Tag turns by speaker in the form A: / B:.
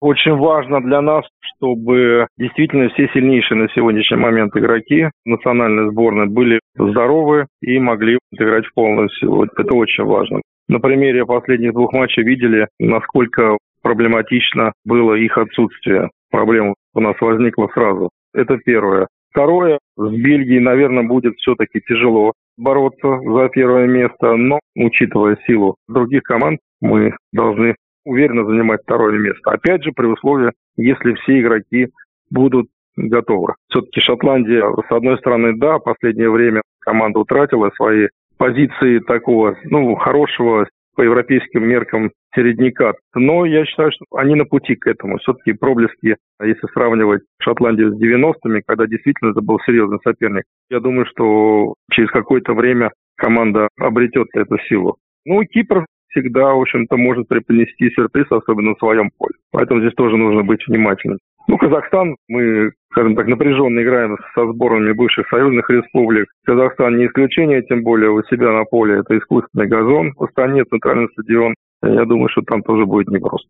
A: Очень важно для нас, чтобы действительно все сильнейшие на сегодняшний момент игроки национальной сборной были здоровы и могли играть в полную силу. Это очень важно. На примере последних двух матчей видели, насколько проблематично было их отсутствие. Проблема у нас возникла сразу. Это первое. Второе, с Бельгией, наверное, будет все-таки тяжело бороться за первое место, но учитывая силу других команд, мы должны уверенно занимать второе место. Опять же, при условии, если все игроки будут готовы. Все-таки Шотландия, с одной стороны, да, в последнее время команда утратила свои позиции такого, ну, хорошего по европейским меркам середняка. Но я считаю, что они на пути к этому. Все-таки проблески, если сравнивать Шотландию с 90-ми, когда действительно это был серьезный соперник, я думаю, что через какое-то время команда обретет эту силу. Ну, Кипр всегда, в общем-то, может преподнести сюрприз, особенно в своем поле. Поэтому здесь тоже нужно быть внимательным. Ну, Казахстан, мы, скажем так, напряженно играем со сборами бывших союзных республик. Казахстан не исключение, тем более у себя на поле это искусственный газон, в Астане центральный стадион. Я думаю, что там тоже будет непросто.